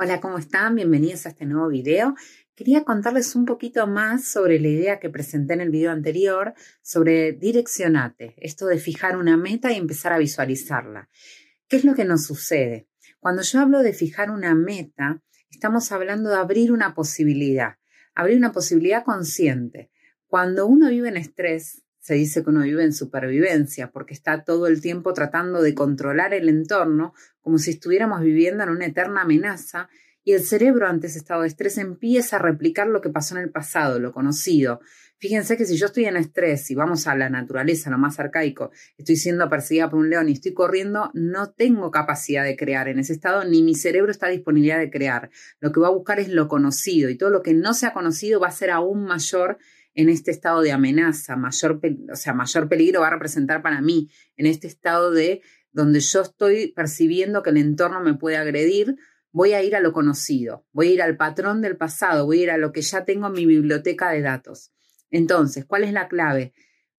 Hola, ¿cómo están? Bienvenidos a este nuevo video. Quería contarles un poquito más sobre la idea que presenté en el video anterior sobre direccionate, esto de fijar una meta y empezar a visualizarla. ¿Qué es lo que nos sucede? Cuando yo hablo de fijar una meta, estamos hablando de abrir una posibilidad, abrir una posibilidad consciente. Cuando uno vive en estrés, se dice que uno vive en supervivencia porque está todo el tiempo tratando de controlar el entorno como si estuviéramos viviendo en una eterna amenaza y el cerebro ante ese estado de estrés empieza a replicar lo que pasó en el pasado, lo conocido. Fíjense que si yo estoy en estrés y vamos a la naturaleza, lo más arcaico, estoy siendo perseguida por un león y estoy corriendo, no tengo capacidad de crear en ese estado, ni mi cerebro está disponibilidad de crear. Lo que va a buscar es lo conocido y todo lo que no sea conocido va a ser aún mayor en este estado de amenaza, mayor, o sea, mayor peligro va a representar para mí, en este estado de donde yo estoy percibiendo que el entorno me puede agredir, voy a ir a lo conocido, voy a ir al patrón del pasado, voy a ir a lo que ya tengo en mi biblioteca de datos. Entonces, ¿cuál es la clave?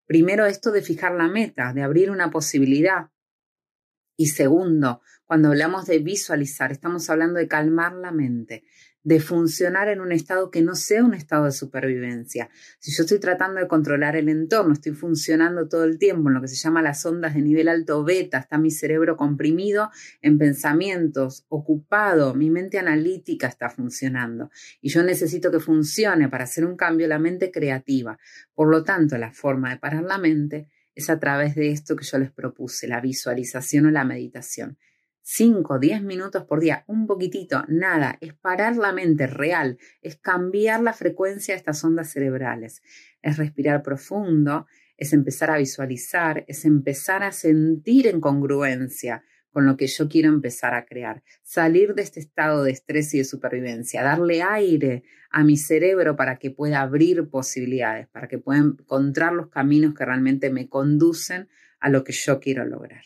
Primero, esto de fijar la meta, de abrir una posibilidad. Y segundo, cuando hablamos de visualizar, estamos hablando de calmar la mente, de funcionar en un estado que no sea un estado de supervivencia. Si yo estoy tratando de controlar el entorno, estoy funcionando todo el tiempo en lo que se llama las ondas de nivel alto beta, está mi cerebro comprimido en pensamientos, ocupado, mi mente analítica está funcionando y yo necesito que funcione para hacer un cambio la mente creativa. Por lo tanto, la forma de parar la mente es a través de esto que yo les propuse, la visualización o la meditación. 5, 10 minutos por día, un poquitito, nada, es parar la mente real, es cambiar la frecuencia de estas ondas cerebrales, es respirar profundo, es empezar a visualizar, es empezar a sentir en congruencia con lo que yo quiero empezar a crear, salir de este estado de estrés y de supervivencia, darle aire a mi cerebro para que pueda abrir posibilidades, para que pueda encontrar los caminos que realmente me conducen a lo que yo quiero lograr.